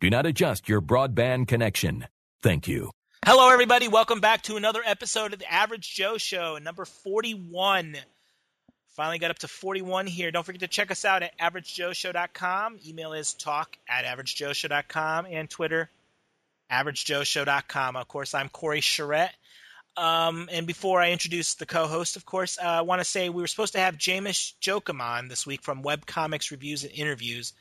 do not adjust your broadband connection. Thank you. Hello, everybody. Welcome back to another episode of the Average Joe Show, number 41. Finally got up to 41 here. Don't forget to check us out at averagejoeshow.com. Email is talk at averagejoeshow.com and Twitter, averagejoeshow.com. Of course, I'm Corey Charette. Um, and before I introduce the co-host, of course, uh, I want to say we were supposed to have Jameis Jokum on this week from Webcomics Reviews and Interviews.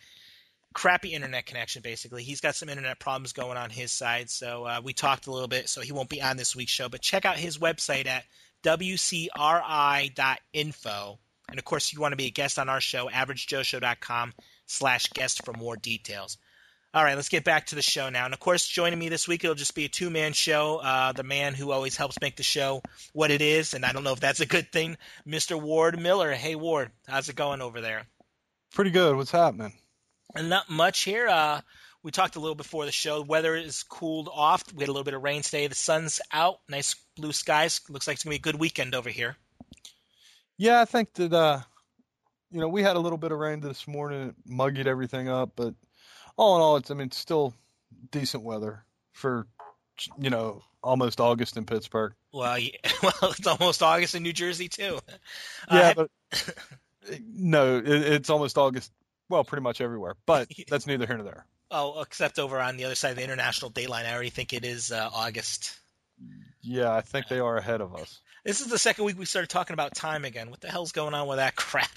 Crappy internet connection, basically. He's got some internet problems going on his side, so uh, we talked a little bit, so he won't be on this week's show. But check out his website at wcri.info. And of course, if you want to be a guest on our show, averagejoeshow.com slash guest for more details. All right, let's get back to the show now. And of course, joining me this week, it'll just be a two man show. Uh, the man who always helps make the show what it is, and I don't know if that's a good thing, Mr. Ward Miller. Hey, Ward, how's it going over there? Pretty good. What's happening? And not much here. Uh, we talked a little before the show. The weather is cooled off. We had a little bit of rain today. The sun's out. Nice blue skies. Looks like it's going to be a good weekend over here. Yeah, I think that, uh, you know, we had a little bit of rain this morning. It muggied everything up, but all in all, it's I mean, it's still decent weather for you know almost August in Pittsburgh. Well, yeah, well, it's almost August in New Jersey too. Yeah, uh, but no, it, it's almost August. Well, pretty much everywhere, but that's neither here nor there. Oh, except over on the other side of the international date line, I already think it is uh, August. Yeah, I think they are ahead of us. This is the second week we started talking about time again. What the hell's going on with that crap?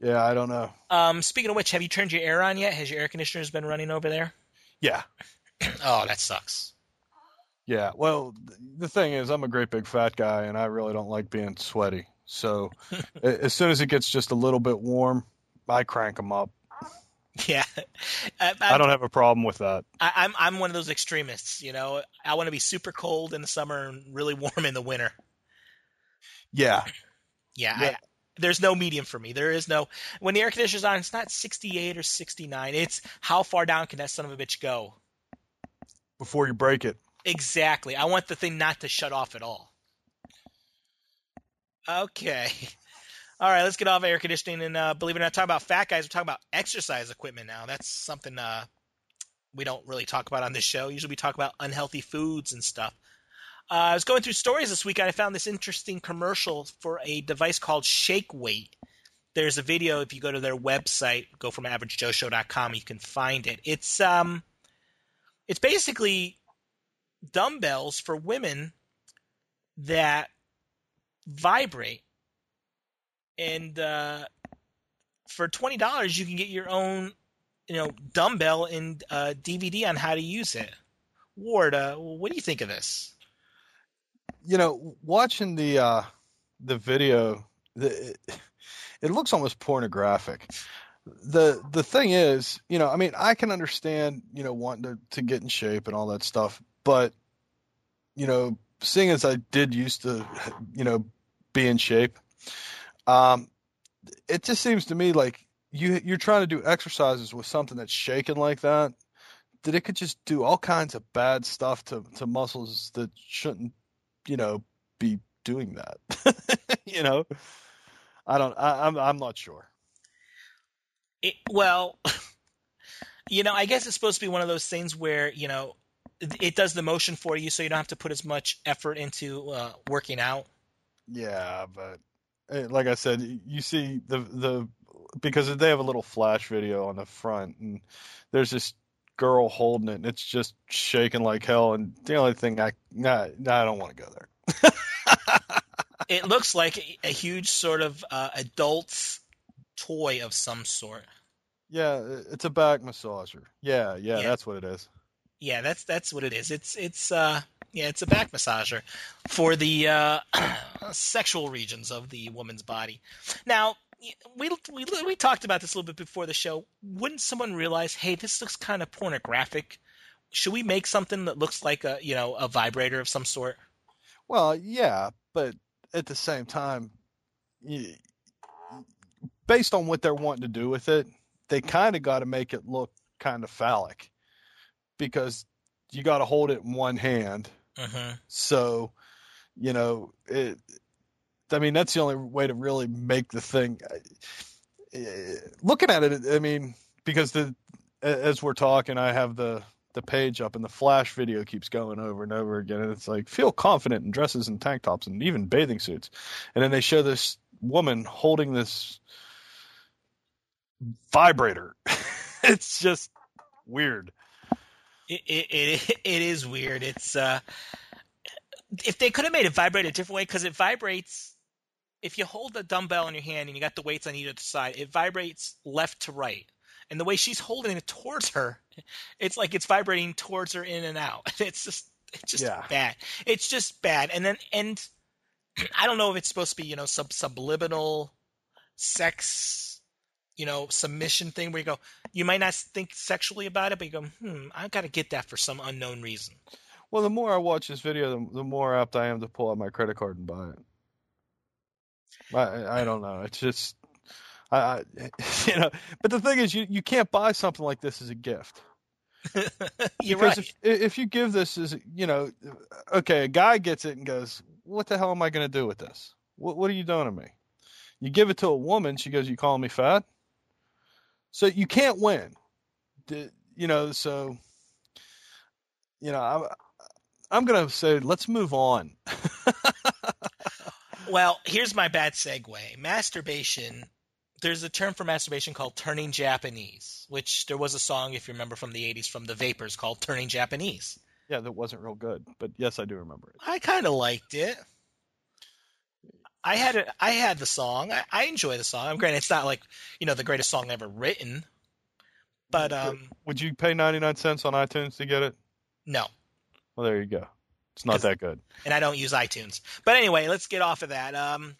Yeah, I don't know. Um, speaking of which, have you turned your air on yet? Has your air conditioners been running over there? Yeah. oh, that sucks. Yeah. Well, the thing is, I'm a great big fat guy, and I really don't like being sweaty. So as soon as it gets just a little bit warm, I crank them up. Yeah, I, I, don't have a problem with that. I, I'm I'm one of those extremists. You know, I want to be super cold in the summer and really warm in the winter. Yeah, yeah. yeah there's no medium for me. There is no when the air conditioner's on. It's not 68 or 69. It's how far down can that son of a bitch go before you break it. Exactly. I want the thing not to shut off at all. Okay. All right, let's get off air conditioning and uh, believe it or not, talk about fat guys. We're talking about exercise equipment now. That's something uh, we don't really talk about on this show. Usually we talk about unhealthy foods and stuff. Uh, I was going through stories this week and I found this interesting commercial for a device called Shake Weight. There's a video if you go to their website, go from averagejoeshow.com, you can find it. It's um it's basically dumbbells for women that vibrate. And uh, for twenty dollars, you can get your own, you know, dumbbell and uh, DVD on how to use it. Ward, uh, what do you think of this? you know, watching the uh, the video, the, it, it looks almost pornographic. The the thing is, you know, I mean, I can understand, you know, wanting to, to get in shape and all that stuff, but you know, seeing as I did used to, you know, be in shape, um, it just seems to me like you you're trying to do exercises with something that's shaking like that that it could just do all kinds of bad stuff to, to muscles that shouldn't you know, be doing that. you know, I don't. I, I'm I'm not sure. It, well, you know, I guess it's supposed to be one of those things where you know it does the motion for you, so you don't have to put as much effort into uh, working out. Yeah, but like I said, you see the the because they have a little flash video on the front, and there's this girl holding it, and it's just shaking like hell. And the only thing I, nah, nah I don't want to go there. it looks like a, a huge sort of uh, adult toy of some sort. Yeah, it's a back massager. Yeah, yeah, yeah, that's what it is. Yeah, that's that's what it is. It's it's uh yeah, it's a back massager for the uh, sexual regions of the woman's body. Now, we, we we talked about this a little bit before the show. Wouldn't someone realize, hey, this looks kind of pornographic should we make something that looks like a you know a vibrator of some sort? Well, yeah, but at the same time, based on what they're wanting to do with it, they kind of got to make it look kind of phallic because you got to hold it in one hand. Mm-hmm. So, you know, it. I mean, that's the only way to really make the thing. eh, Looking at it, I mean, because the as we're talking, I have the the page up and the flash video keeps going over and over again and it's like feel confident in dresses and tank tops and even bathing suits and then they show this woman holding this vibrator it's just weird It, it it is weird. It's uh, if they could have made it vibrate a different way because it vibrates. If you hold the dumbbell in your hand and you got the weights on either side, it vibrates left to right. And the way she's holding it towards her, it's like it's vibrating towards her in and out. It's just it's just Yeah. bad. It's just bad. And then and I don't know if it's supposed to be you know sub subliminal sex, you know submission thing where you go you might not think sexually about it, but you go hmm I got to get that for some unknown reason. well the more i watch this video the, the more apt i am to pull out my credit card and buy it i i don't know it's just I, I you know but the thing is you you can't buy something like this as a gift You're because right. if if you give this as you know, okay, a guy gets it and goes, "What the hell am I going to do with this? What what are you doing to me?" You give it to a woman, she goes, "You calling me fat?" So you can't win, you know. So you know, I'm I'm going to say let's move on. Well, here's my bad segue. Masturbation. There's a term for masturbation called turning Japanese, which there was a song, if you remember from the 80s, from the Vapors called Turning Japanese. yeah, that wasn't real good, but yes, I do remember it. I kind of liked it. I had it. I had the song. I, I enjoy the song. I'm granted, it's not like you know the greatest song ever written, but um, Would you pay 99 cents on iTunes to get it? no. Well, there you go. It's not that good. and I don't use iTunes. But anyway, let's get off of that. Um,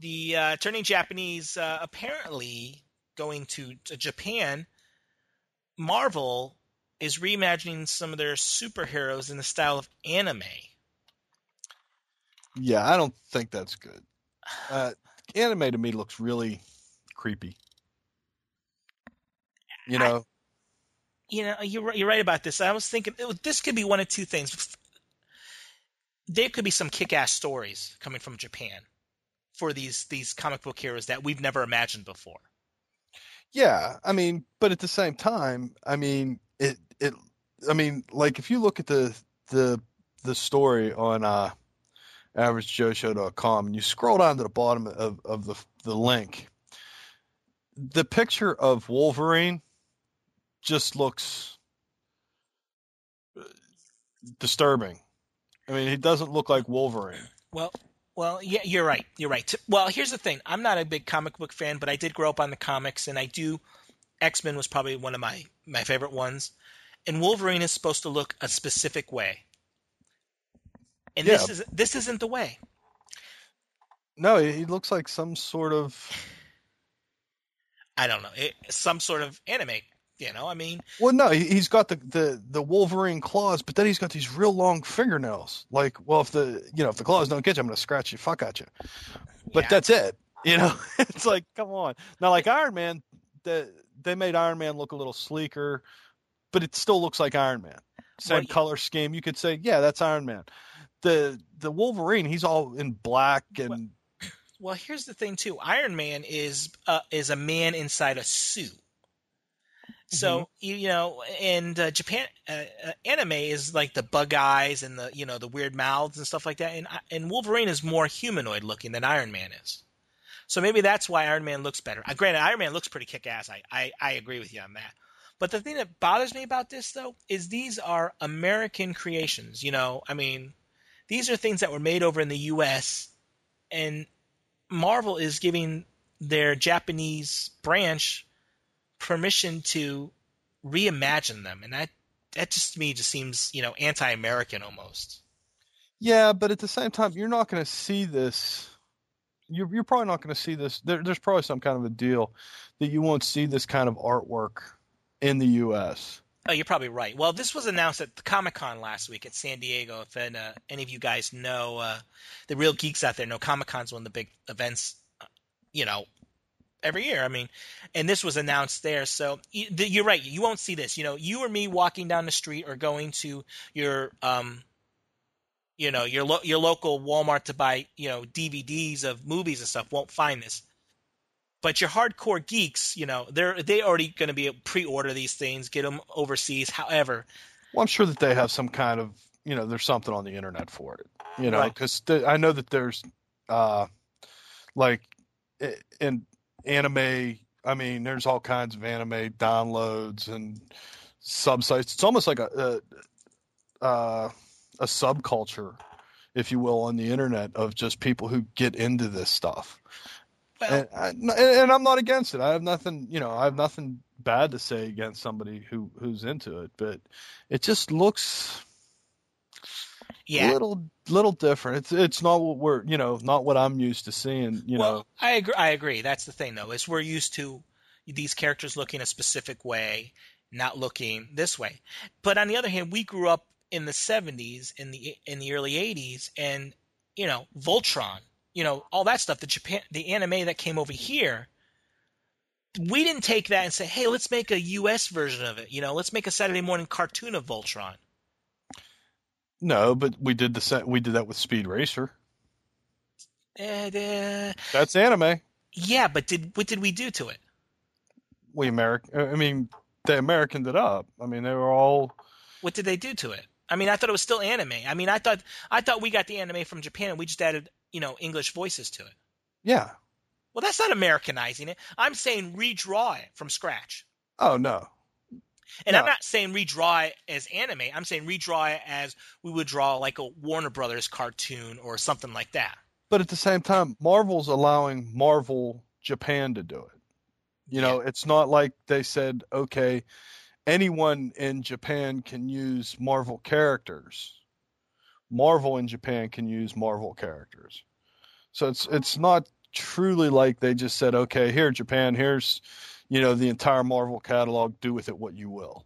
the uh, turning Japanese uh, apparently going to, to Japan. Marvel is reimagining some of their superheroes in the style of anime. Yeah, I don't think that's good. Uh, anime to me looks really creepy. You I- know, You know, you're right- you're right about this. I was thinking it this could be one of two things. There could be some kick-ass stories coming from Japan for these these comic book heroes that we've never imagined before. yeah. I mean, but at the same time, I mean, it it. I mean, like if you look at the the the story on uh, AverageJoeShow.com and you scroll down to the bottom of of the the link, the picture of Wolverine just looks uh, disturbing. I mean, he doesn't look like Wolverine. Well, well, yeah, you're right. You're right. Well, here's the thing. I'm not a big comic book fan, but I did grow up on the comics, and I do. X Men was probably one of my my favorite ones, and Wolverine is supposed to look a specific way, and this is this isn't the way. No, he looks like some sort of I don't know. It, some sort of anime. You know, I mean, Well, no, he- he's got the, the, the Wolverine claws, but then he's got these real long fingernails. Like, well, if the you know if the claws don't get you, I'm gonna scratch the fuck at you. But yeah. that's it. You know, it's like, come on. Now, like Iron Man, the, they made Iron Man look a little sleeker, but it still looks like Iron Man. Same Well, color scheme. You could say, yeah, that's Iron Man. The the Wolverine, he's all in black and Well, here's the thing too. Iron Man is uh, is a man inside a suit. So you, you know, and uh, Japan uh, uh, anime is like the bug eyes and the you know the weird mouths and stuff like that, and uh, and Wolverine is more humanoid looking than Iron Man is. So maybe that's why Iron Man looks better. Uh, granted, Iron Man looks pretty kick ass. I, I I agree with you on that. But the thing that bothers me about this though is these are American creations. You know, I mean, these are things that were made over in the U.S. and Marvel is giving their Japanese branch permission to reimagine them, and that that just to me just seems you know anti-American almost. Yeah, but at the same time, you're not going to see this. You're, you're probably not going to see this. There, there's probably some kind of a deal that you won't see this kind of artwork in the U.S. Oh, you're probably right. Well, this was announced at the Comic Con last week at San Diego. If uh, any of you guys know, uh, the real geeks out there know Comic Con's one of the big events, you know, every year. I mean, and this was announced there. So you're right. You won't see this. You know, you or me walking down the street or going to your, um, you know, your lo- your local Walmart to buy, you know, DVDs of movies and stuff won't find this. But your hardcore geeks, you know, they're they already going to be pre-order these things, get them overseas. However, well, I'm sure that they have some kind of, you know, there's something on the internet for it, you know, because right. I know that there's, uh, like, in anime. I mean, there's all kinds of anime downloads and subsites. It's almost like a a, uh, a subculture, if you will, on the internet of just people who get into this stuff. Well, and, and, I'm not against it. I have nothing, you know, I have nothing bad to say against somebody who who's into it, but it just looks yeah. little little different. It's it's not what we're you know not what I'm used to seeing. You well, know, I agree. I agree. That's the thing though, is we're used to these characters looking a specific way, not looking this way. But on the other hand, we grew up in the 70s, in the in the early 80s, and you know Voltron, you know all that stuff. The Japan, the anime that came over here. We didn't take that and say, "Hey, let's make a U.S. version of it." You know, let's make a Saturday morning cartoon of Voltron. No, but we did the set. We did that with Speed Racer. And, uh, That's anime. Yeah, but did what did we do to it? We American. I mean, they Americaned it up. I mean, they were all. What did they do to it? I mean, I thought it was still anime. I mean, I thought I thought we got the anime from Japan and we just added, you know, English voices to it. Yeah. Well, that's not Americanizing it. I'm saying redraw it from scratch. Oh no. And no. I'm not saying redraw it as anime. I'm saying redraw it as we would draw like a Warner Brothers cartoon or something like that. But at the same time, Marvel's allowing Marvel Japan to do it. You know, yeah. it's not like they said, okay, anyone in Japan can use Marvel characters. Marvel in Japan can use Marvel characters. So it's it's not truly like they just said, okay, here Japan, here's you know the entire Marvel catalog. Do with it what you will.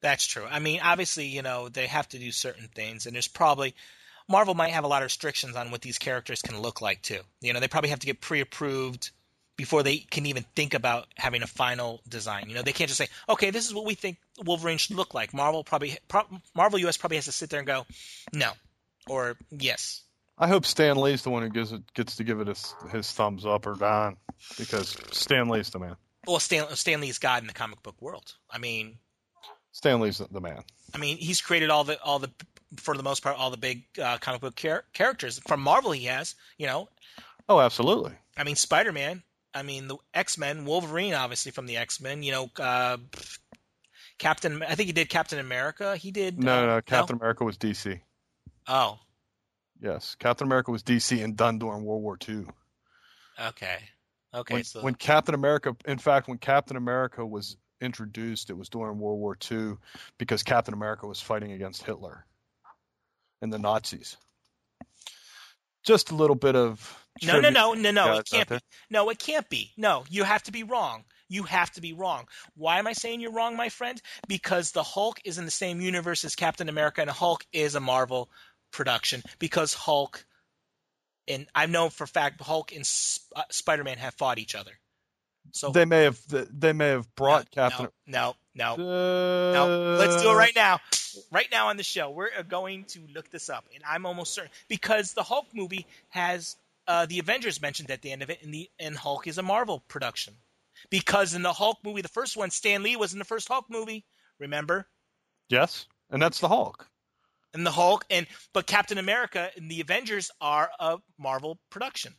That's true. I mean, obviously, you know they have to do certain things, and there's probably Marvel might have a lot of restrictions on what these characters can look like too. You know, they probably have to get pre-approved before they can even think about having a final design. You know, they can't just say, "Okay, this is what we think Wolverine should look like." Marvel probably Pro- Marvel US probably has to sit there and go, "No," or "Yes." I hope Stan Lee's the one who gives it, gets to give it his, his thumbs up or down because Stan Lee's the man. Well, Stan, Stan Lee's God in the comic book world. I mean, Stan Lee's the man. I mean, he's created all the all the for the most part all the big uh, comic book char- characters from Marvel. He has, you know. Oh, absolutely. I mean, Spider Man. I mean, the X Men, Wolverine, obviously from the X Men. You know, uh, Captain. I think he did Captain America. He did. No, uh, no, Captain no? America was DC. Oh. Yes, Captain America was DC and done during World War II. Okay. Okay. When, so when Captain America, in fact, when Captain America was introduced, it was during World War II because Captain America was fighting against Hitler and the Nazis. Just a little bit of no, no, no, no, no. It can't be. No, it can't be. No, you have to be wrong. You have to be wrong. Why am I saying you're wrong, my friend? Because the Hulk is in the same universe as Captain America, and Hulk is a Marvel production. Because Hulk, and I know for a fact, Hulk and Sp- uh, Spider-Man have fought each other. So they may have they may have brought no, Captain. No, no, no, uh... no. Let's do it right now. Right now on the show, we're going to look this up, and I'm almost certain because the Hulk movie has uh, the Avengers mentioned at the end of it, and the and Hulk is a Marvel production because in the Hulk movie, the first one, Stan Lee was in the first Hulk movie. Remember? Yes, and that's the Hulk. And the Hulk, and but Captain America and the Avengers are a Marvel production.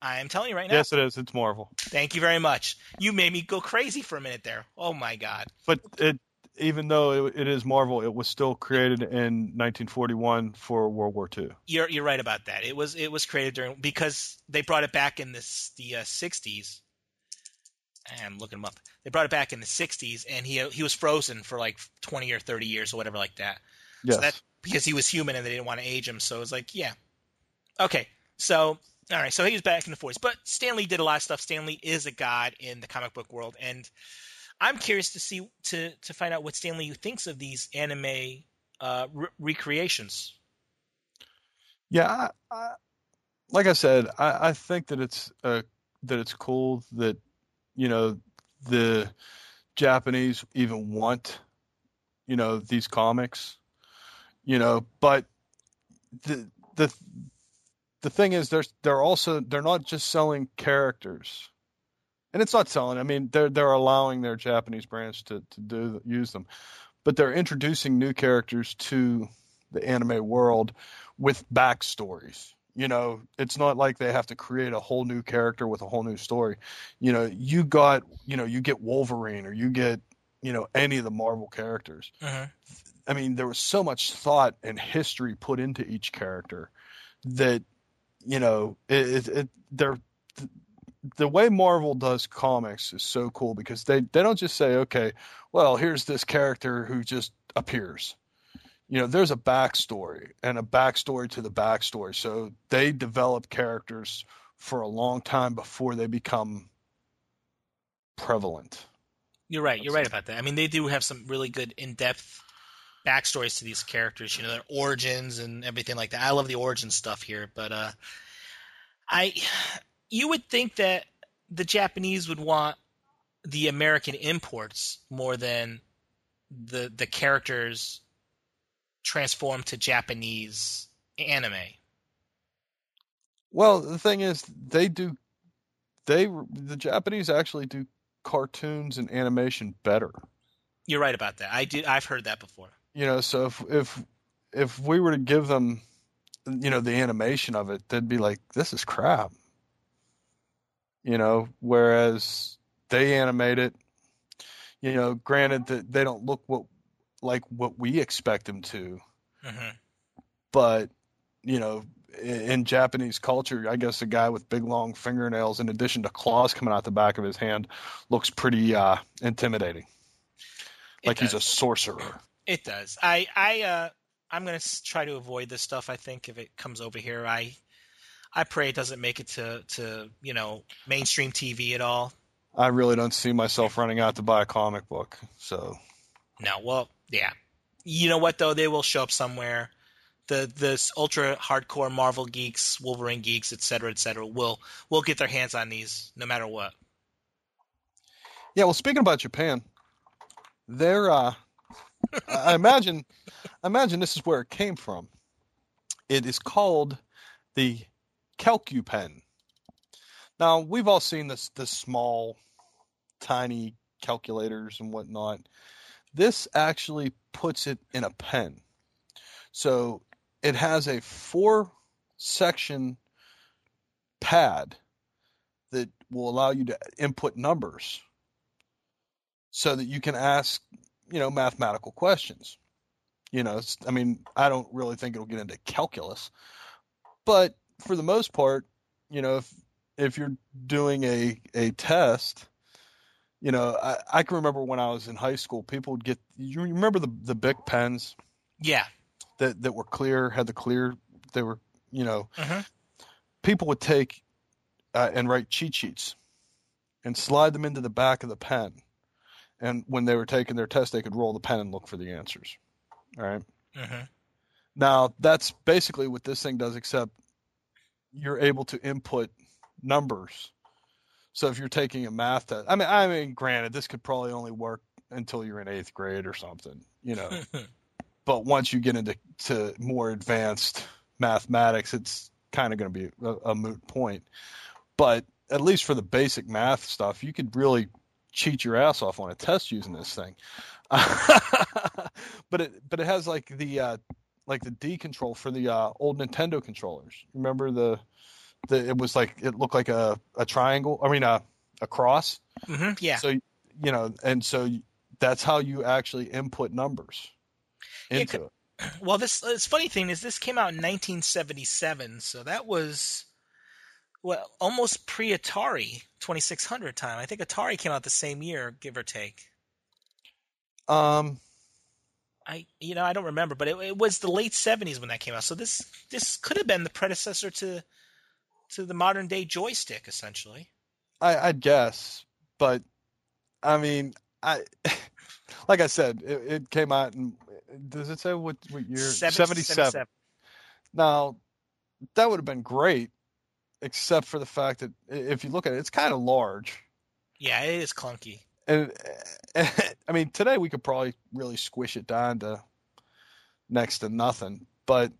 I am telling you right now. Yes, it is. It's Marvel. Thank you very much. You made me go crazy for a minute there. Oh my god. But it even though it, it is Marvel, it was still created in 1941 for World War II. You're you're right about that. It was it was created during because they brought it back in this the uh, 60s. I'm looking him up. They brought it back in the 60s, and he he was frozen for like 20 or 30 years or whatever like that. Yes. So that because he was human and they didn't want to age him, so it was like yeah. Okay, so all right, so he was back in the 40s, but Stan Lee did a lot of stuff. Stan Lee is a god in the comic book world, and I'm curious to see to to find out what Stan Lee thinks of these anime uh, re- recreations. Yeah, I, I, like I said, I, I think that it's uh, that it's cool that you know the Japanese even want you know these comics, you know, but the the the thing is, there's they're also they're not just selling characters, and it's not selling. I mean, they're they're allowing their Japanese branch to to do use them, but they're introducing new characters to the anime world with backstories. You know, it's not like they have to create a whole new character with a whole new story. You know, you got, you know, you get Wolverine or you get, you know, any of the Marvel characters. Mhm. I mean, there was so much thought and history put into each character that, you know, it, it, it they're the way Marvel does comics is so cool because they, they don't just say, okay, well, here's this character who just appears. You know, there's a backstory and a backstory to the backstory. So they develop characters for a long time before they become prevalent. You're right. You're right about that. I mean, they do have some really good in-depth backstories to these characters. You know, their origins and everything like that. I love the origin stuff here, but uh, I, you would think that the Japanese would want the American imports more than the the characters transformed to Japanese anime. Well, the thing is, they do, they, the Japanese actually do cartoons and animation better. You're right about that. I did. I've heard that before. You know so if if if we were to give them you know the animation of it they'd be like this is crap. You know whereas they animate it you know granted that they don't look what like what we expect them to. Hmm but you know in, japanese culture i guess a guy with big long fingernails in addition to claws coming out the back of his hand looks pretty uh intimidating. It like he's a sorcerer It does. I I uh I'm gonna try to avoid this stuff. I think if it comes over here, I I pray it doesn't make it to to you know mainstream TV at all. I really don't see myself running out to buy a comic book. So No. Well, yeah. You know what though? They will show up somewhere. The this ultra hardcore Marvel geeks, Wolverine geeks, et cetera, et cetera, will will get their hands on these no matter what. yeah, well, speaking about Japan, they're uh, I imagine, I imagine this is where it came from. It is called the Kelku pen. Now we've all seen this the small, tiny calculators and whatnot. This actually puts it in a pen. So it has a four section pad that will allow you to input numbers so that you can ask, you know, mathematical questions. You know, it's, I mean, I don't really think it'll get into calculus, but for the most part, you know, if if you're doing a a test, you know, I, I can remember when I was in high school, people would get. You remember the the big pens Yeah. that that were clear, had the clear. They were, you know, Mhm. people would take uh, and write cheat sheets and slide them into the back of the pen. And when they were taking their test, they could roll the pen and look for the answers. All right. hmm Now that's basically what this thing does, except you're able to input numbers. So if you're taking a math test, I mean, I mean, granted, this could probably only work until you're in eighth grade or something, you know. but once you get into to more advanced mathematics, it's kind of going to be a, a moot point. But at least for the basic math stuff, you could really cheat your ass off on a test using this thing. but it but it has like the uh, like the D control for the uh, old Nintendo controllers. Remember the the it was like it looked like a, a triangle. I mean a a cross. hmm Yeah. So you know, and so that's how you actually input numbers Yeah, into it. Well, this this funny thing is this came out in 1977, so that was well almost pre Atari 2600 time. I think Atari came out the same year, give or take. Um, I you know I don't remember, but it, it was the late 70s when that came out. So this this could have been the predecessor to to the modern day joystick, essentially. I, I guess, but I mean, I, like I said, it, it came out in. Does it say what, what year? 77. Now, that would have been great, except for the fact that if you look at it, it's kind of large. Yeah, it is clunky. And, I mean, today we could probably really squish it down to next to nothing, but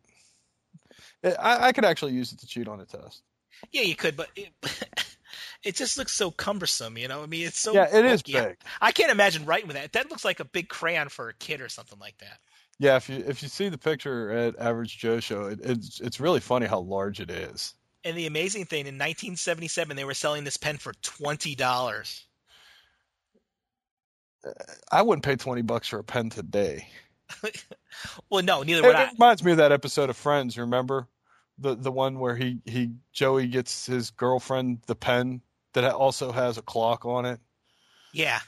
it, I, I could actually use it to cheat on a test. Yeah, you could, but it, it just looks so cumbersome. You know, I mean, it's so yeah, it is bulky. I- big. I can't imagine writing with that. That looks like a big crayon for a kid or something like that. Yeah, if you if you see the picture at Average Joe Show, it, it's it's really funny how large it is. And the amazing thing, in 1977, they were selling this pen for twenty dollars. Uh, I wouldn't pay twenty bucks for a pen today. well, no, neither It, would I. it reminds me of that episode of Friends. Remember the the one where he he Joey gets his girlfriend the pen that also has a clock on it, Yeah.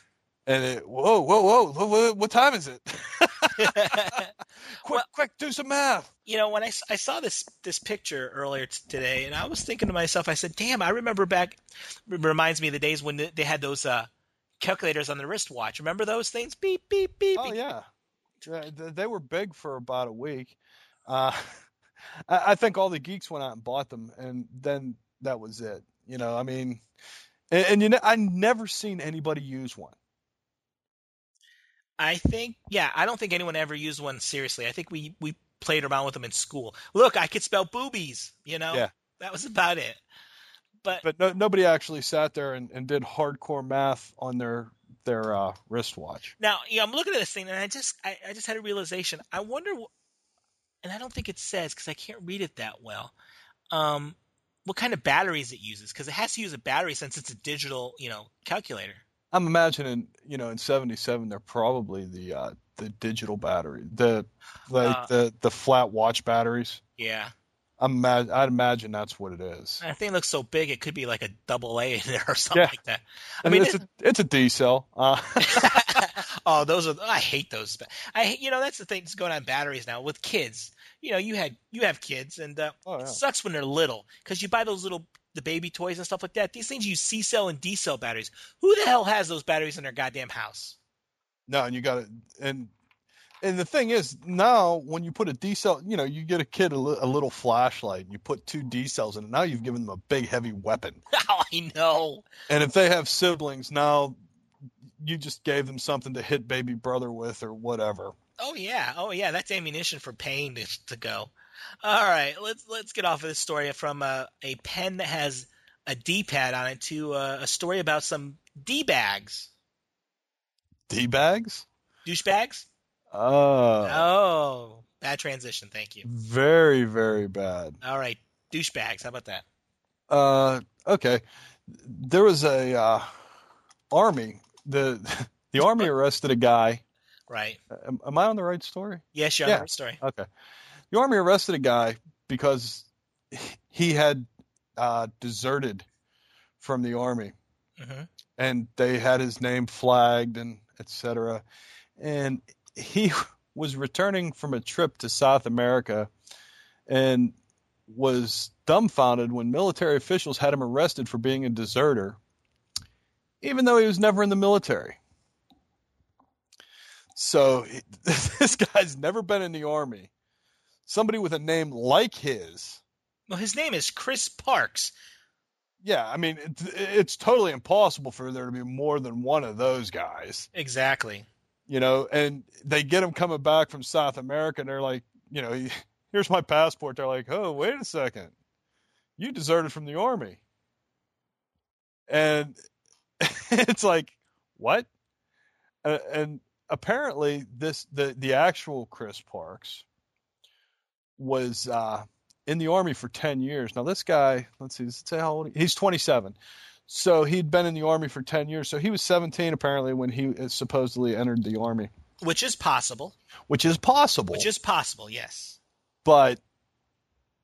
And it whoa whoa whoa, whoa, what time is it? quick Well- quick do some math. you know, when I, I saw this this picture earlier t- today, and I was thinking to myself, I said, "Damn, I remember back." It reminds me of the days when they had those uh, calculators on the wristwatch. Remember those things? Beep beep beep. Oh beep. yeah, they were big for about a week. Uh, I, I think all the geeks went out and bought them, and then that was it. You know, I mean, and, and you know, I never seen anybody use one. I think, yeah, I don't think anyone ever used one seriously. I think we we played around with them in school. Look, I could spell boobies. You know, Yeah. that was about it. But, But no, nobody actually sat there and, and did hardcore math on their their uh, wristwatch. now, yeah, I'm looking at this thing, and I just I, I just had a realization. I wonder, and I don't think it says because I can't read it that well. Um, what kind of batteries it uses? Because it has to use a battery since it's a digital, you know, calculator. I'm imagining, you know, in '77 they're probably the uh, the digital battery, the like Uh, the the flat watch batteries. Yeah, I'm imag- I'd imagine that's what it is. that thing looks so big it could be like a double A in there or something Yeah. like that. I I mean, mean, it's a it's a D cell. Uh, oh, those are I hate those. I you know that's the thing that's going on batteries now with kids. You know, you had you have kids, and uh, Oh, yeah. it sucks when they're little because you buy those little the baby toys and stuff like that. These things use C cell and D cell batteries. Who the hell has those batteries in their goddamn house? No, and you got it. and and the thing is now when you put a D cell, you know, you get a kid a, li- a little flashlight, and you put two D cells in it. Now you've given them a big heavy weapon. Oh, I know. And if they have siblings, now you just gave them something to hit baby brother with or whatever. Oh yeah, oh yeah, that's ammunition for pain to, to go. All right, let's let's get off of this story from uh, a pen that has a D-pad on it to uh, a story about some D-bags, D bags? douchebags. Oh, Oh, bad transition. Thank you. very very bad. All right, douchebags. How about that? Uh, okay. There was a uh, army. the The army arrested a guy. Right. Am, am I on the right story? Yes, you're on Yeah. the right story. Okay. The army arrested a guy because he had uh, deserted from the army, hmm and they had his name flagged and etc. And he was returning from a trip to South America, and was dumbfounded when military officials had him arrested for being a deserter, even though he was never in the military. So this guy's never been in the army. Somebody with a name like his. Well, his name is Chris Parks. Yeah, I mean, it, it's totally impossible for there to be more than one of those guys, Exactly. you know. And they get him coming back from South America, and they're like, you know, here's my passport. They're like, oh, wait a second, you deserted from the army, and it's like, what? And apparently, this the the actual Chris Parks was uh, in the army for ten years. Now this guy, let's see, does it say how old? He, he's twenty seven. So he'd been in the army for ten years. So he was seventeen apparently when he uh, supposedly entered the army, Which is possible. which is possible. Which is possible. Yes. but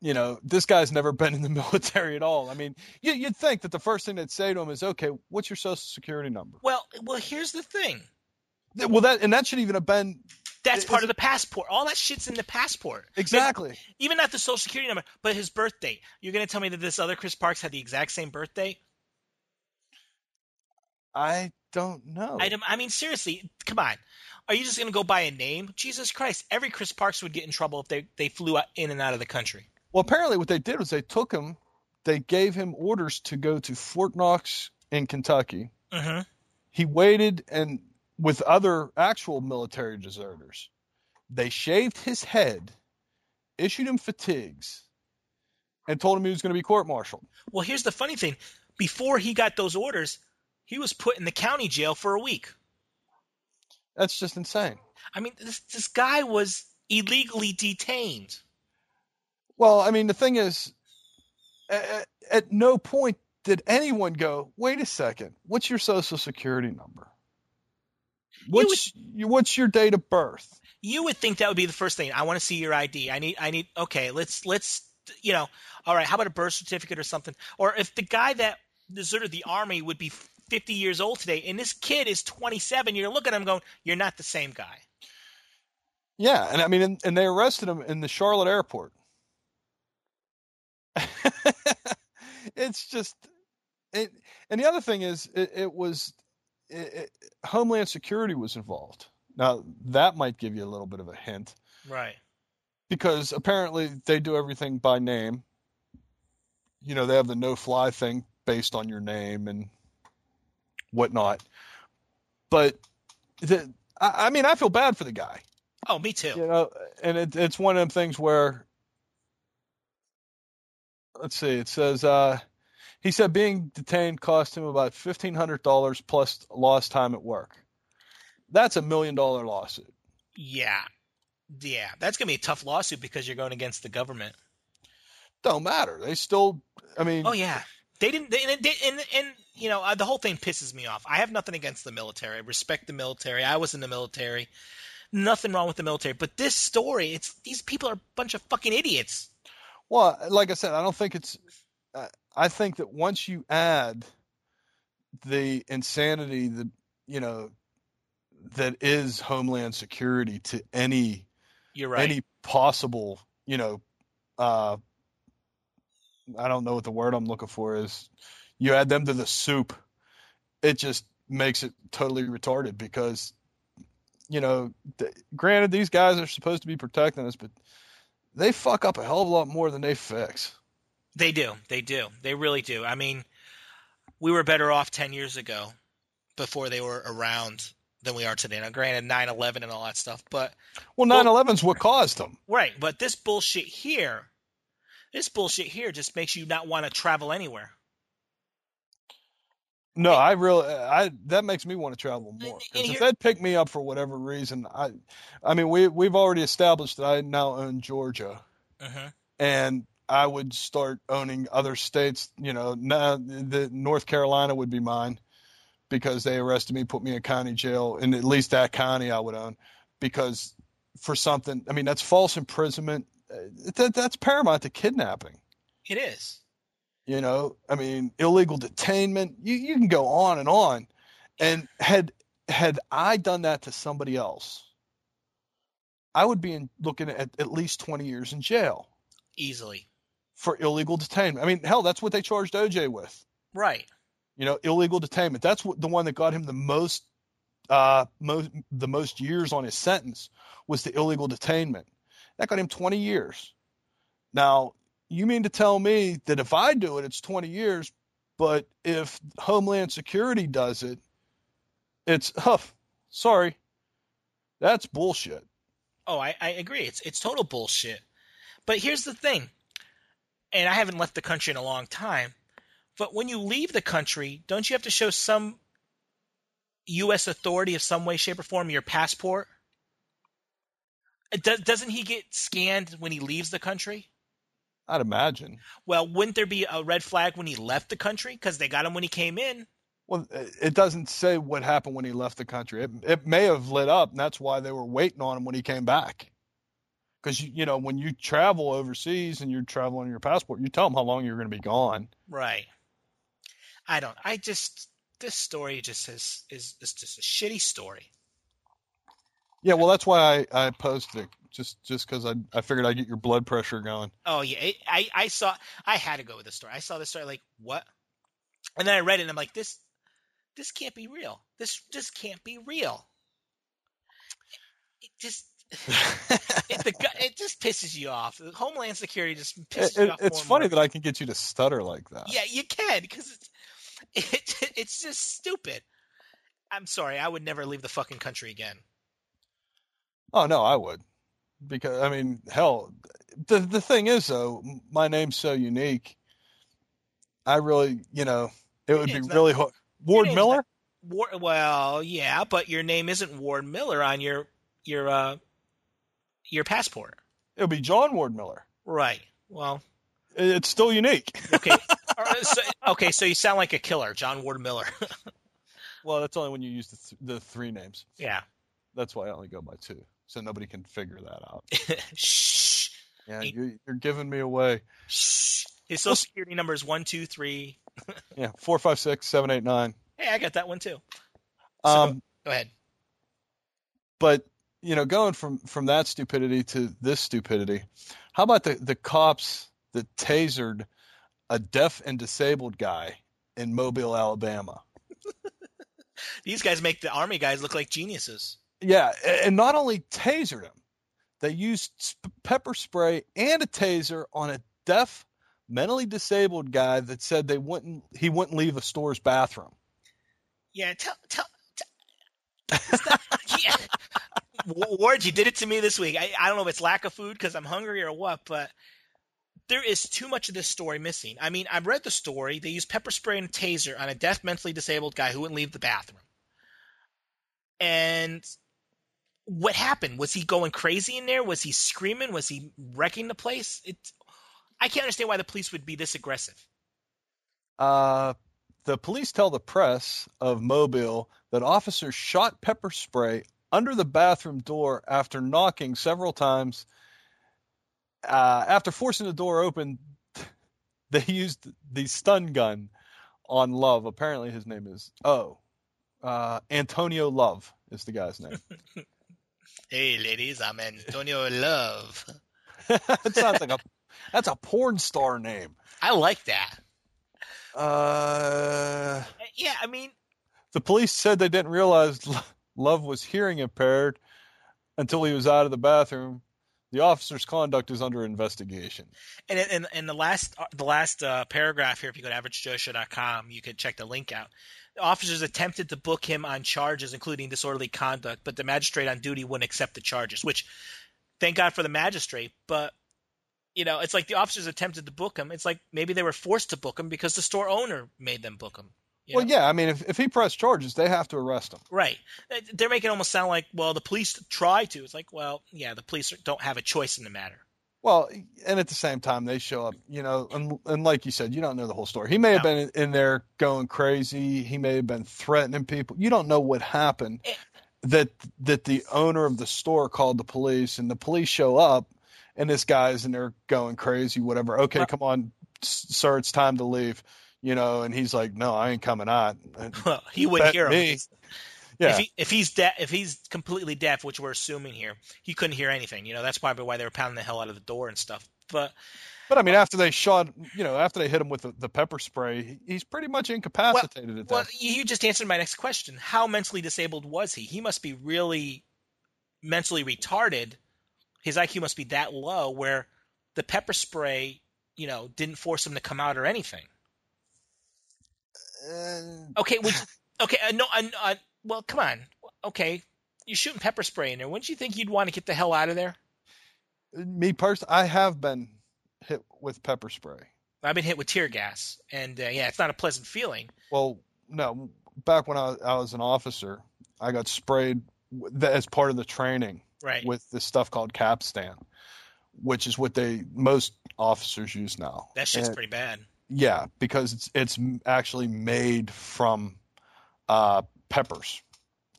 you know, this guy's never been in the military at all. I mean, you, you'd think that the first thing they'd say to him is, "Okay, what's your social security number?" Well, well, here's the thing. Well, that and that should even have been That's part of the passport. All that shit's in the passport. exactly. Even not the social security number, but his birthday. You're going to tell me that this other Chris Parks had the exact same birthday? I don't know. I, I mean, seriously, come on. Are you just going to go by a name? Jesus Christ! Every Chris Parks would get in trouble if they they flew in and out of the country. Well, apparently, what they did was they took him, they gave him orders to go to Fort Knox in Kentucky. Mm-hmm. He waited and with other actual military deserters, they shaved his head, issued him fatigues, and told him he was going to be court-martialed. Well, here's the funny thing: before he got those orders, he was put in the county jail for a week. That's just insane. I mean, this this guy was illegally detained. Well, I mean, the thing is, at, at no point did anyone go, "Wait a second, what's your social security number? What's would, what's your date of birth?" You would think that would be the first thing. I want to see your ID. I need I need okay, let's let's you know, all right, how about a birth certificate or something? Or if the guy that deserted the army would be 50 years old today and this kid is 27, you're looking at him going, you're not the same guy. Yeah, and I mean and, and they arrested him in the Charlotte airport. it's just it, and the other thing is it, it was it, Homeland Security was involved. Now that might give you a little bit of a hint, right? Because apparently they do everything by name. You know, they have the no-fly thing based on your name and whatnot. But the, I, I mean, I feel bad for the guy. Oh, me too. You know, and it, it's one of them things where let's see. It says uh, he said being detained cost him about fifteen hundred dollars plus lost time at work. That's a million dollar lawsuit. Yeah, yeah, that's gonna be a tough lawsuit because you're going against the government. Don't matter. They still. I mean. Oh yeah, they didn't. They, and, and, and you know uh, the whole thing pisses me off. I have nothing against the military. I respect the military. I was in the military. Nothing wrong with the military. But this story, it's these people are a bunch of fucking idiots. Well, like I said, I don't think it's. I think that once you add the insanity, the you know, that is Homeland Security to any, you're right, any possible, you know, uh, I don't know what the word I'm looking for is. You add them to the soup, it just makes it totally retarded because, you know, th- granted these guys are supposed to be protecting us, but they fuck up a hell of a lot more than they fix. They do. They do. They really do. I mean, we were better off 10 years ago before they were around than we are today. Now, granted, 9 11 and all that stuff, but. Well, 9 11's what caused them. Right. But this bullshit here, this bullshit here just makes you not want to travel anywhere. No, I really, I that makes me want to travel more. Because if they'd pick me up for whatever reason, I, I mean, we we've already established that I now own Georgia, uh-huh. and I would start owning other states. You know, now the North Carolina would be mine because they arrested me, put me in county jail, and at least that county I would own because for something. I mean, that's false imprisonment. Uh, that, that's paramount to kidnapping. It is. You know, I mean, illegal detainment. You you can go on and on. And had had I done that to somebody else, I would be in, looking at at least twenty years in jail. Easily. For illegal detainment. I mean, hell, that's what they charged OJ with. Right. You know, illegal detainment. That's what the one that got him the most uh most the most years on his sentence was the illegal detainment. That got him 20 years. Now, you mean to tell me that if I do it, it's 20 years, but if Homeland Security does it, it's, oh, sorry, that's bullshit. Oh, I, I agree. It's it's total bullshit. But here's the thing, and I haven't left the country in a long time, but when you leave the country, don't you have to show some U.S. authority of some way, shape, or form your passport? Uh, doesn't he get scanned when he leaves the country? I'd imagine. Well, wouldn't there be a red flag when he left the country because they got him when he came in? Well, uh, it doesn't say what happened when he left the country. It, it may have lit up, and that's why they were waiting on him when he came back. Because you, you know, when you travel overseas and you're traveling your passport, you tell them how long you're going to be gone. Right. I don't. I just this story just is is is just a shitty story. Yeah, well, that's why I, I posted it just just because I I figured I'd get your blood pressure going. Oh yeah, it, I I saw I had to go with the story. I saw the story like what, and then I read it and I'm like this this can't be real. This just can't be real. It just it, the, it just pisses you off. Homeland Security just pisses It- you off. it's funny that I can get you to stutter like that. Yeah, you can because it's it, it's just stupid. I'm sorry, I would never leave the fucking country again. Oh no, I would, because I mean, hell, the the thing is though, my name's so unique. I really, you know, it would be not- really hard. Ward Miller. War, well, yeah, but your name isn't Ward Miller on your your uh your passport, It'll be John Ward Miller. right? Well, It's still unique. okay, so, okay, so you sound like a killer, John Ward Miller. well, that's only when you use the th- the three names. yeah. That's why I only go by two, so nobody can figure that out. Shh. Yeah, you're, you're giving me away. Shh. His social security number is one two three. Yeah, four five six seven eight nine. Hey, I got that one too. So- Um, Go ahead. but you know, going from from that stupidity to this stupidity, how about the the cops that tasered a deaf and disabled guy in Mobile, Alabama? These guys make the army guys look like geniuses. Yeah, and not only tasered him, they used sp- pepper spray and a taser on a deaf, mentally disabled guy that said they wouldn't he wouldn't leave a store's bathroom. Yeah, tell tell. tell not- yeah. Ward, you did it to me this week. I, I don't know if it's lack of food because I'm hungry or what, but there is too much of this story missing. I mean, I read the story. They used pepper spray and taser on a deaf, mentally disabled guy who wouldn't leave the bathroom. And what happened? Was he going crazy in there? Was he screaming? Was he wrecking the place? It, I can't understand why the police would be this aggressive. Uh, the police tell the press of Mobile that officers shot pepper spray under the bathroom door after knocking several times. Uh, after forcing the door open, they used the stun gun on Love. Apparently, his name is oh, uh, Antonio Love is the guy's name. Hey, ladies, I'm Antonio Love. that sounds like a that's a porn star name. I like that. Uh, Yeah, I mean, The police said they didn't realize Lo- Love was hearing impaired until he was out of the bathroom. The officer's conduct is under investigation. and in and the last the last uh, paragraph here, if you go to averagejoeshow.com, you can check the link out. The officers attempted to book him on charges, including disorderly conduct, but the magistrate on duty wouldn't accept the charges. Which, thank God for the magistrate. But you know, it's like the officers attempted to book him. It's like maybe they were forced to book him because the store owner made them book him. You Well, know? yeah, I mean, if, if he pressed charges, they have to arrest him. Right. They're making it almost sound like, well, the police try to. It's like, well, yeah, the police don't have a choice in the matter. Well, and at the same time, they show up, you know, and, and like you said, you don't know the whole story. He may have been in, there going crazy. He may have been threatening people. You don't know what happened. Eh. That that the owner of the store called the police, and the police show up, and this guy's in there going crazy, whatever. Okay, come on, sir, it's time to leave. You know, and he's like, "No, I ain't coming out." And- Well, he wouldn't hear him. me. Yeah, If, he, if he's de- if he's completely deaf, which we're assuming here, he couldn't hear anything. You know, that's probably why they were pounding the hell out of the door and stuff. But but I mean, after they shot, you know, after they hit him with the, the pepper spray, he's pretty much incapacitated at that. well, you just answered my next question. How mentally disabled was he? He must be really mentally retarded. His IQ must be that low where the pepper spray, you know, didn't force him to come out or anything. And- Okay, would okay, uh, no, uh, uh, well, come on. Okay, you're shooting pepper spray in there. Wouldn't you think you'd want to get the hell out of there? me personally, I have been hit with pepper spray. I've been hit with tear gas, and uh, yeah, it's not a pleasant feeling. Well, no, back when I, I was an officer, I got sprayed as part of the training Right. with this stuff called Capstun, which is what they most officers use now. that shit's And- pretty bad. Yeah, because it's it's actually made from uh, peppers,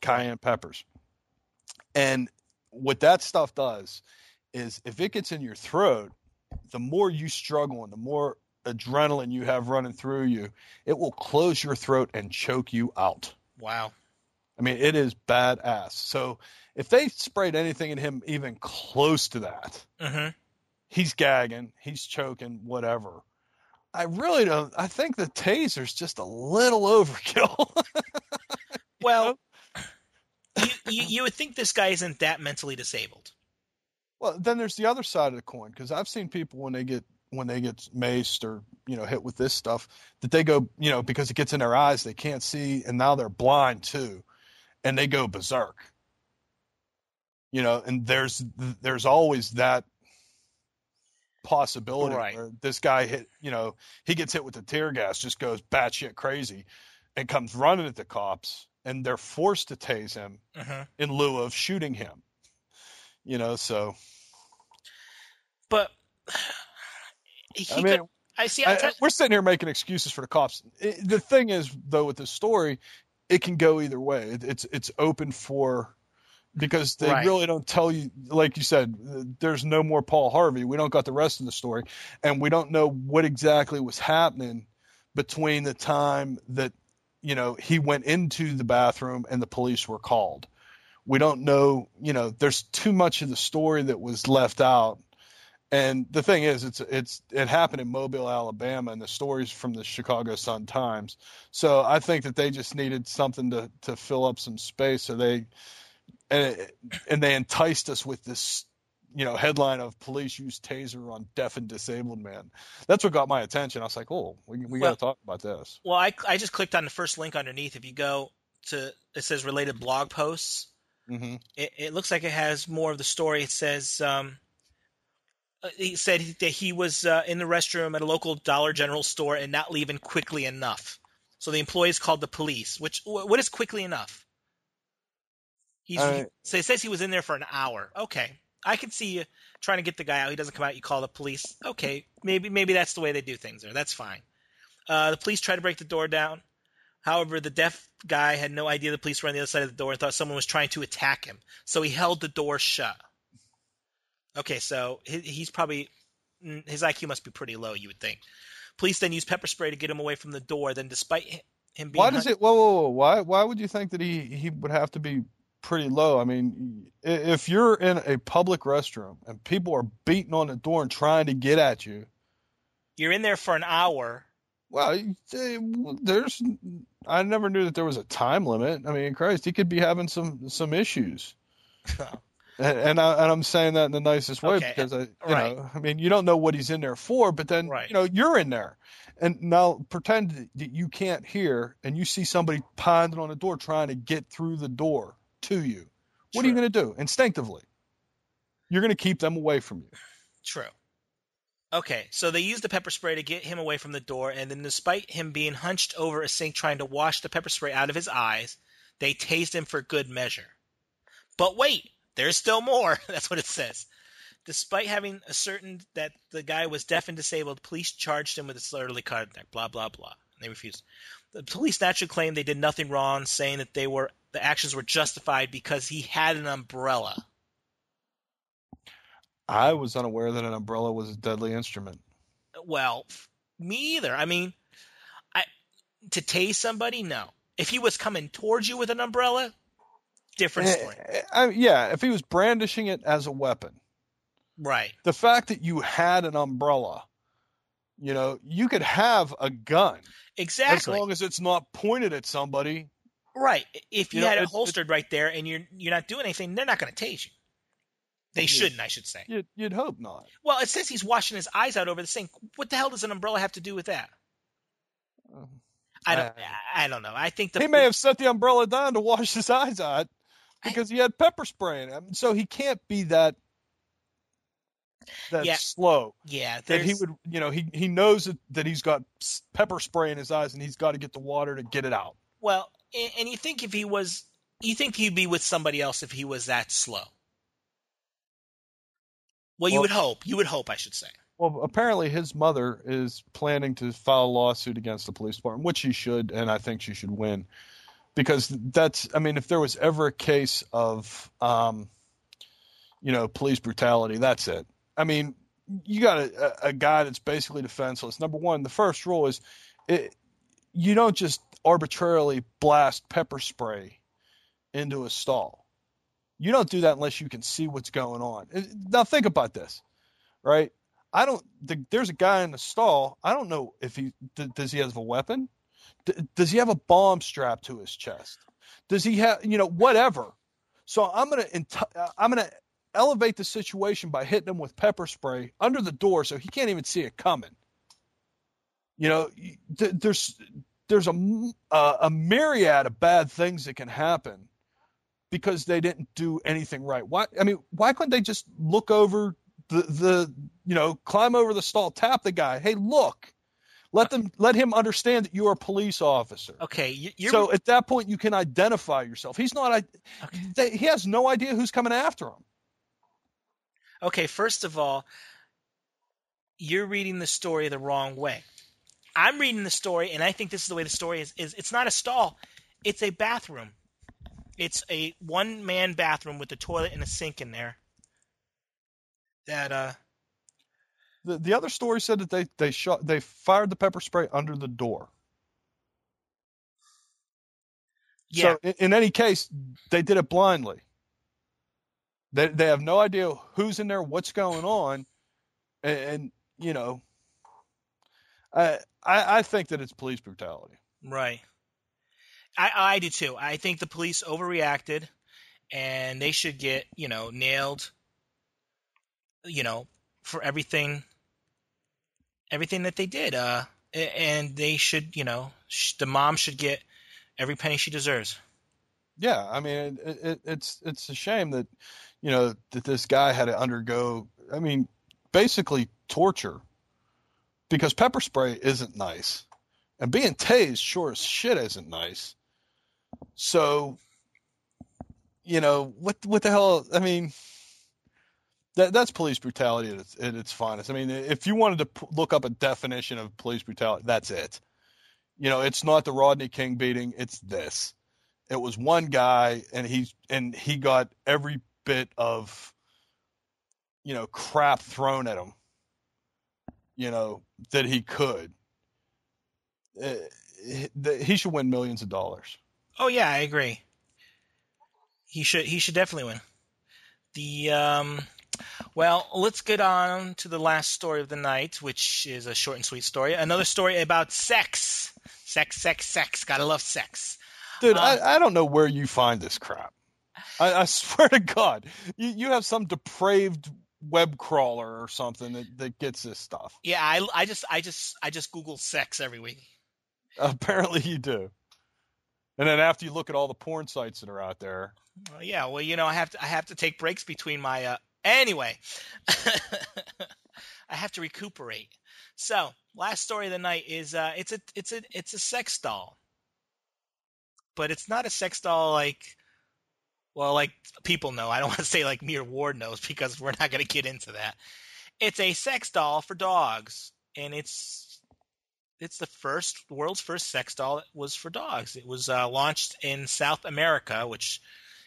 cayenne peppers, and what that stuff does is if it gets in your throat, the more you struggle and the more adrenaline you have running through you, it will close your throat and choke you out. Wow. I mean, it is badass. So if they sprayed anything in him even close to that, hmm he's gagging, he's choking, whatever. I really don't. I think the taser's just a little overkill. Well, you, you you would think this guy isn't that mentally disabled. Well, then there's the other side of the coin because I've seen people when they get when they get maced or you know hit with this stuff that they go you know because it gets in their eyes they can't see and now they're blind too, and they go berserk. You know, and there's there's always that possibility Right. where this guy hit you know he gets hit with the tear gas just goes batshit crazy and comes running at the cops and they're forced to tase him hmm in lieu of shooting him. You know, so But he I mean, could. I see. I, I, we're sitting here making excuses for the cops. It- the thing is, though, with this story, it can go either way. It, it's it's open for because they Right. really don't tell you. Like you said, there's no more Paul Harvey. We don't got the rest of the story, and we don't know what exactly was happening between the time that you know he went into the bathroom and the police were called. We don't know. You know, there's too much of the story that was left out. And the thing is, it's it's it happened in Mobile, Alabama, and the stories from the Chicago Sun Times. So I think that they just needed something to to fill up some space. So they and it- and they enticed us with this, you know, headline of police use taser on deaf and disabled man. That's what got my attention. I was like, oh, we we Well- got to talk about this. Well, I I just clicked on the first link underneath. If you go to it says related blog posts. hmm It, it looks like it has more of the story. It says um, uh, he said that he was uh, in the restroom at a local Dollar General store and not leaving quickly enough. So the employees called the police. Which what is quickly enough? He's Uh, so it says he was in there for an hour. Okay, I can see you trying to get the guy out. He doesn't come out. You call the police. Okay, maybe maybe that's the way they do things there. That's fine. Uh, the police tried to break the door down. However, the deaf guy had no idea the police were on the other side of the door and thought someone was trying to attack him. So he held the door shut. Okay, so he, he's probably mm, his IQ must be pretty low, you would think. Police then used pepper spray to get him away from the door. Then, despite him being Why does it? Whoa, whoa, whoa! Why why would you think that he he would have to be pretty low? I mean, if you're in a public restroom and people are beating on the door and trying to get at you, you're in there for an hour? well, there's I never knew that there was a time limit. I mean, Christ, he could be having some some issues. And, and, I, and I'm saying that in the nicest way Okay, because I, you right. know, I mean, you don't know what he's in there for, but then, Right. you know, you're in there, and now pretend that you can't hear, and you see somebody pounding on the door trying to get through the door to you. What are you going to do? Instinctively, you're going to keep them away from you. True. Okay, so they used the pepper spray to get him away from the door, and then despite him being hunched over a sink trying to wash the pepper spray out of his eyes, they tased him for good measure. But wait, there's still more. That's what it says. Despite having ascertained that the guy was deaf and disabled, police charged him with disorderly conduct. Blah blah blah. They refused. The police naturally claimed they did nothing wrong, saying that they were the actions were justified because he had an umbrella. I was unaware that an umbrella was a deadly instrument. Well, me either. I mean, I to tase somebody, no. If he was coming towards you with an umbrella, different story. Eh, eh, I, yeah, if he was brandishing it as a weapon, Right. the fact that you had an umbrella, you know, you could have a gun. Exactly. As long as it's not pointed at somebody. Right. If you, You know, had it it- it- holstered right there and you're you're not doing anything, they're not going to tase you. They shouldn't, I should say. You'd, you'd hope not. Well, it says he's washing his eyes out over the sink. What the hell does an umbrella have to do with that? I don't. Uh, I, I don't know. I think the he may have set the umbrella down to wash his eyes out because he had pepper spray in him. So he can't be that that Yeah. slow Yeah. that he would. You know, he he knows that, that he's got pepper spray in his eyes and he's got to get the water to get it out. Well, and, and you think if he was, you think he'd be with somebody else if he was that slow. Well, you would hope. You would hope, I should say. Well, apparently his mother is planning to file a lawsuit against the police department, which she should, and I think she should win, because that's. I mean, if there was ever a case of, um, you know, police brutality, that's it. I mean, you got a, a guy that's basically defenseless. Number one, the first rule is, it, you don't just arbitrarily blast pepper spray into a stall. You don't do that unless you can see what's going on. Uh, now think about this, right? I don't. The, there's a guy in the stall. I don't know if he does he have a weapon. D- does he have a bomb strapped to his chest? Does he have, you know, whatever? So I'm gonna uh, I'm gonna elevate the situation by hitting him with pepper spray under the door so he can't even see it coming. You know, there's there's a a myriad of bad things that can happen because they didn't do anything right. Why? I mean, why couldn't they just look over the the you know climb over the stall, tap the guy? Hey, look. Let them let him understand that you're a police officer. Okay, so at that point you can identify yourself. He's not. Okay. They, he has no idea who's coming after him. Okay, first of all, you're reading the story the wrong way. I'm reading the story, and I think this is the way the story is. Is it's not a stall, it's a bathroom. It's a one man bathroom with a toilet and a sink in there. That uh. The the other story said that they they shot they fired the pepper spray under the door. Yeah. So in, in any case, they did it blindly. They they have no idea who's in there, what's going on, and, and you know, I, I I think that it's police brutality. Right. I I do too. I think the police overreacted, and they should get you know nailed. You know for everything. Everything that they did. Uh, and they should you know the mom should get every penny she deserves. Yeah, I mean it, it, it's it's a shame that you know that this guy had to undergo. I mean, basically torture because pepper spray isn't nice, and being tased sure as shit isn't nice. So, you know what? What the hell? I mean, that that's police brutality at its, at its finest. I mean, if you wanted to p- look up a definition of police brutality, that's it. You know, it's not the Rodney King beating; it's this. It was one guy, and he and he got every bit of you know crap thrown at him you know, that he could. Uh, he should win millions of dollars. Oh yeah, I agree. He should he should definitely win. The um well, let's get on to the last story of the night, which is a short and sweet story. Another story about sex. Sex, sex, sex. Gotta love sex. Dude, I, uh, I don't know where you find this crap. I, I swear to God, you, you have some depraved web crawler or something that, that gets this stuff. Yeah, I, I just I just I just Google sex every week. Apparently you do. And then after you look at all the porn sites that are out there. Well, yeah, well, you know, I have to I have to take breaks between my uh anyway. I have to recuperate. So, last story of the night is uh it's a it's a it's a sex doll. But it's not a sex doll like well, like people know. I don't want to say like mere Ward knows because we're not going to get into that. It's a sex doll for dogs, and it's it's the first world's first sex doll that was for dogs. It was uh, launched in South America, which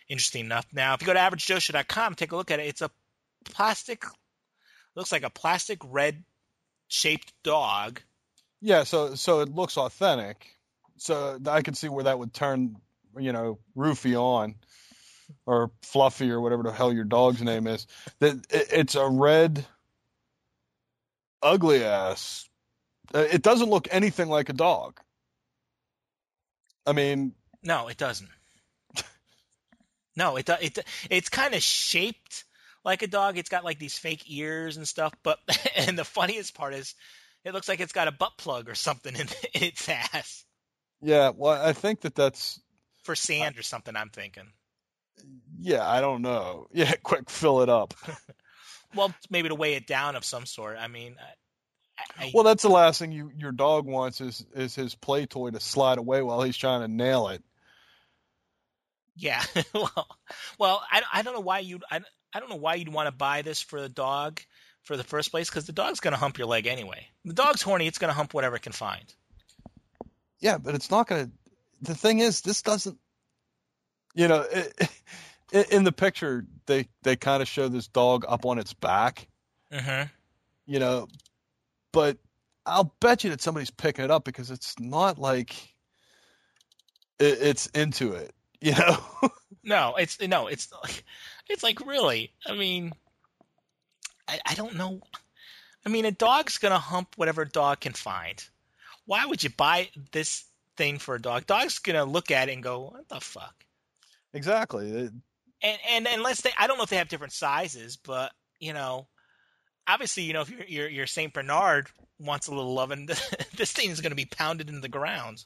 interesting enough. Now, if you go to averagejoeshow.com, take a look at it. It's a plastic, looks like a plastic red shaped dog. Yeah, so so it looks authentic. So I can see where that would turn, you know, Roofy on or Fluffy or whatever the hell your dog's name is. That it's a red, ugly ass. Uh, it doesn't look anything like a dog. I mean, no, it doesn't. no, it it it's kind of shaped like a dog. It's got like these fake ears and stuff. But and the funniest part is, it looks like it's got a butt plug or something in, in its ass. Yeah, well, I think that that's for sand or something. I'm thinking. Yeah, I don't know. Yeah, quick, fill it up. well, maybe to weigh it down of some sort. I mean, I, I, well, that's the last thing you your dog wants is is his play toy to slide away while he's trying to nail it. Yeah, well, well, I, I don't know why you I, I don't know why you'd want to buy this for the dog for the first place because the dog's going to hump your leg anyway. The dog's horny; it's going to hump whatever it can find. Yeah, but it's not going to. The thing is, this doesn't you know, it, in the picture they they kind of show this dog up on its back. Mm-hmm. You know, but I'll bet you that somebody's picking it up because it's not like it, it's into it. You know. no, it's no, it's it's like really. I mean, I, I don't know. I mean, a dog's gonna hump whatever dog can find. Why would you buy this thing for a dog. Dog's gonna look at it and go, "What the fuck." Exactly. And and unless they, I don't know if they have different sizes, but you know, obviously, you know, if your your, your Saint Bernard wants a little loving, this thing is going to be pounded into the ground.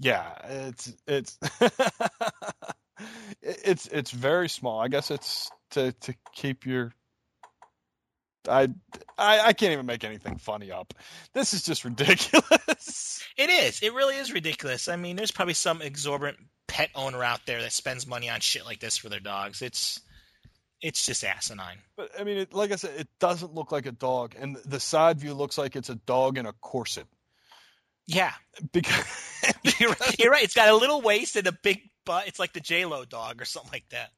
yeah, it's it's it's it's very small. I guess it's to to keep your. I, I I can't even make anything funny up. This is just ridiculous. It is. It really is ridiculous. I mean, there's probably some exorbitant pet owner out there that spends money on shit like this for their dogs. It's it's just asinine. But I mean, it, like I said, it doesn't look like a dog, and the side view looks like it's a dog in a corset. Yeah, Because you're right. You're right. It's got a little waist and a big butt. It's like the J Lo dog or something like that.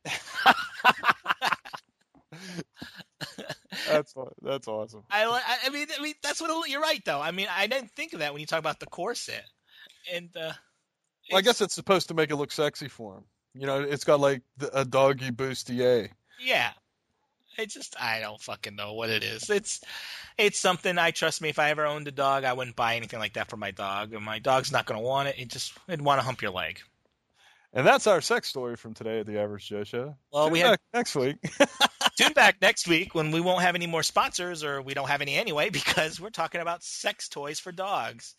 that's that's awesome. I, I I mean, I mean, that's what it, you're right though. I mean, I didn't think of that when you talk about the corset. And uh, Well, I guess it's supposed to make it look sexy for him. You know, it's got like the, a doggy bustier. yeah. I just I don't fucking know what it is. It's it's something I trust me. If I ever owned a dog, I wouldn't buy anything like that for my dog. And my dog's not going to want it. It just it'd want to hump your leg. And that's our sex story from today at the Average Joe Show. Well, Tune we back next week. tune back next week when we won't have any more sponsors, or we don't have any anyway, because we're talking about sex toys for dogs.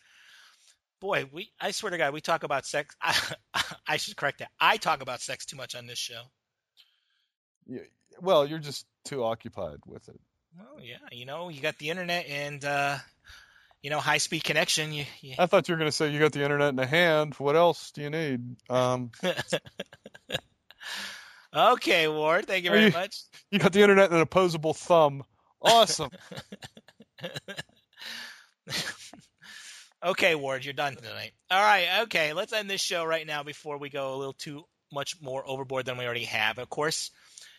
Boy, we I swear to God, we talk about sex. I, I should correct that. I talk about sex too much on this show. Yeah, well, you're just too occupied with it. Well, yeah, you know, you got the internet and uh, you know, high speed connection. You, you I thought you were going to say you got the internet in a hand. What else do you need? Um, okay, Ward. Thank you very you- much. you got the internet in an opposable thumb. Awesome. okay, Ward, you're done tonight. All right, okay, let's end this show right now before we go a little too much more overboard than we already have. Of course,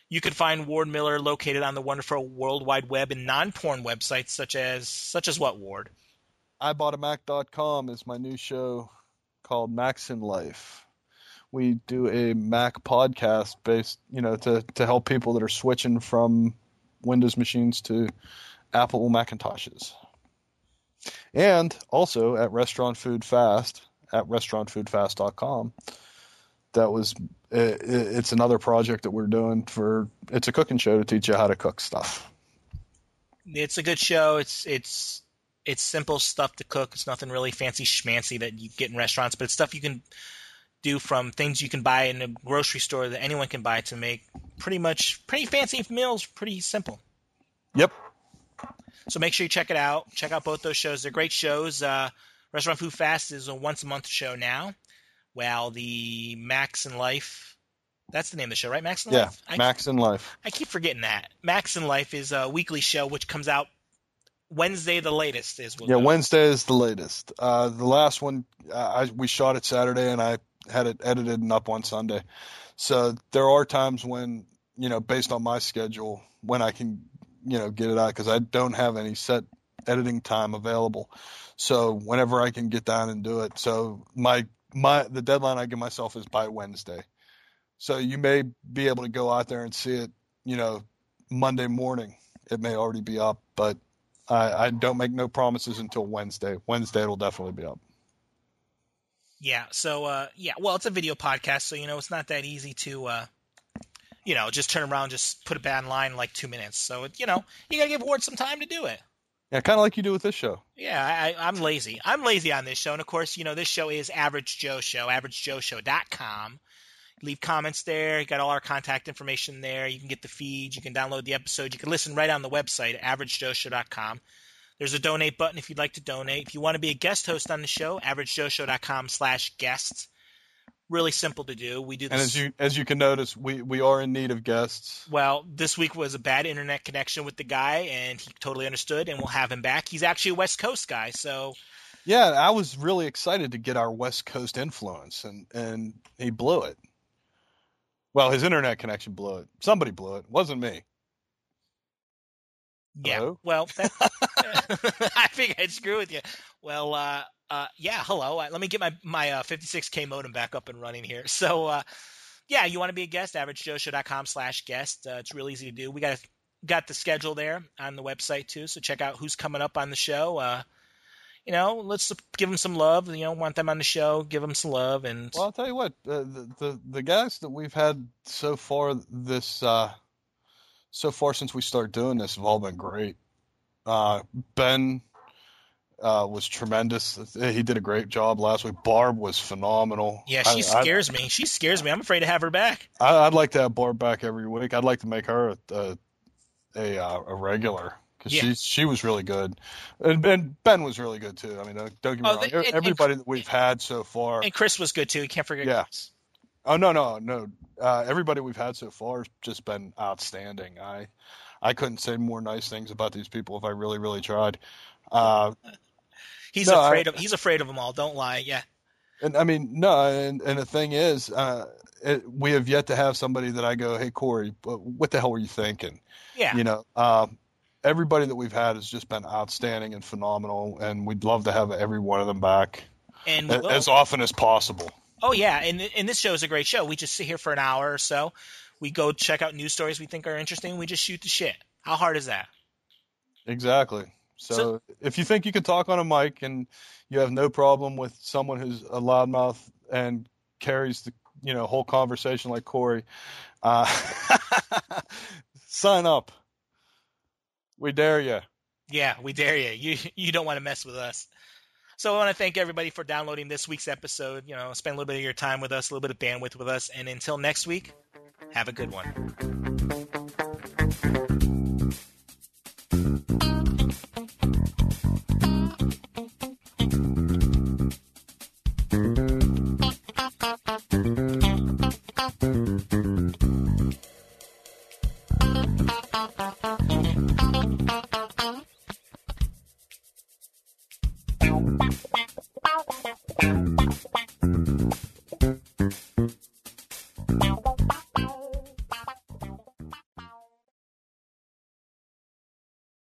you can find Ward Miller located on the wonderful World Wide Web and non-porn websites such as such as what Ward. iboughtamac.com is my new show called Macs in Life. We do a Mac podcast based, you know, to, to help people that are switching from Windows machines to Apple Macintoshes. And also at Restaurant Food Fast at restaurantfoodfast.com. That was i- i- it's another project that we're doing for it's a cooking show to teach you how to cook stuff. It's a good show. It's it's it's simple stuff to cook. It's nothing really fancy schmancy that you get in restaurants, but it's stuff you can do from things you can buy in a grocery store that anyone can buy to make pretty much pretty fancy meals, pretty simple. Yep. So make sure you check it out. Check out both those shows. They're great shows. Uh, Restaurant Food Fast is a once a month show now, while the Max and Life, that's the name of the show, right? Max and Yeah, Life? I, Macs in Life. I keep forgetting that. Max and Life is a weekly show which comes out Wednesday, the latest. Is what Yeah. Wednesday is the latest. Uh, the last one, uh, I, we shot it Saturday, and I had it edited and up on Sunday. So there are times when, you know, based on my schedule, when I can, you know, get it out because I don't have any set editing time available. So whenever I can get down and do it. So my my the deadline I give myself is by Wednesday. So you may be able to go out there and see it, you know, Monday morning. It may already be up, but I, I don't make no promises until Wednesday. Wednesday it'll definitely be up. Yeah. So uh, yeah. Well, it's a video podcast, so you know it's not that easy to. Uh, you know, just turn around, just put a back online in like two minutes. So, you know, you got to give Ward some time to do it. Yeah, kind of like you do with this show. Yeah, I, I'm lazy. I'm lazy on this show. And of course, you know, this show is Average Joe Show, averagejoeshow.com. Leave comments there. You got all our contact information there. You can get the feed. You can download the episode. You can listen right on the website, averagejoeshow.com. There's a donate button if you'd like to donate. If you want to be a guest host on the show, averagejoeshow.com slash guests. Really simple to do. We do this. And as you as you can notice, we we are in need of guests. Well, this week was a bad internet connection with the guy, and he totally understood, and we'll have him back. He's actually a West Coast guy, so Yeah, I was really excited to get our West Coast influence, and and he blew it. Well, his internet connection blew it. Somebody blew it. It wasn't me. yeah. Hello? Well, that, I think I'd screw with you. Well, uh, uh, yeah. Hello. Let me get my my uh, 56k modem back up and running here. So, uh, yeah, you want to be a guest? AverageJoeShow.com slash guest. Uh, it's real easy to do. We got got the schedule there on the website too. So check out who's coming up on the show. Uh, you know, let's give them some love. You know, want them on the show, give them some love, and Well, I'll tell you what, uh, the, the the guys that we've had so far this so far since we started doing this have all been great. Ben uh, was tremendous. He did a great job last week. Barb was phenomenal. yeah, she I, scares me. She scares me. I'm afraid to have her back. I, I'd like to have Barb back every week. I'd like to make her a a, a, uh, a regular because Yeah. she she was really good, and, and Ben was really good too. I mean, don't don't get me Oh, wrong. the- and- and- Everybody that we've had so far, And Chris was good too. You can't forget Yeah. Chris. Oh no no no! Uh, everybody we've had so far has just been outstanding. I I couldn't say more nice things about these people if I really really tried. Uh, He's No, I- afraid of. He's afraid of them all. Don't lie. Yeah. and I mean no, and and the thing is, uh, it, we have yet to have somebody that I go, hey Corey, what the hell were you thinking? Yeah. You know, um, everybody that we've had has just been outstanding and phenomenal, and we'd love to have every one of them back And we a- as often as possible. Oh yeah, and and this show is a great show. We just sit here for an hour or so. We go check out news stories we think are interesting. We just shoot the shit. How hard is that? Exactly. So, So- if you think you can talk on a mic and you have no problem with someone who's a loudmouth and carries the you know whole conversation like Corey, uh, sign up. We dare you. Yeah, we dare you. You you don't want to mess with us. So I want to thank everybody for downloading this week's episode. You know, spend a little bit of your time with us, a little bit of bandwidth with us, and until next week, have a good one.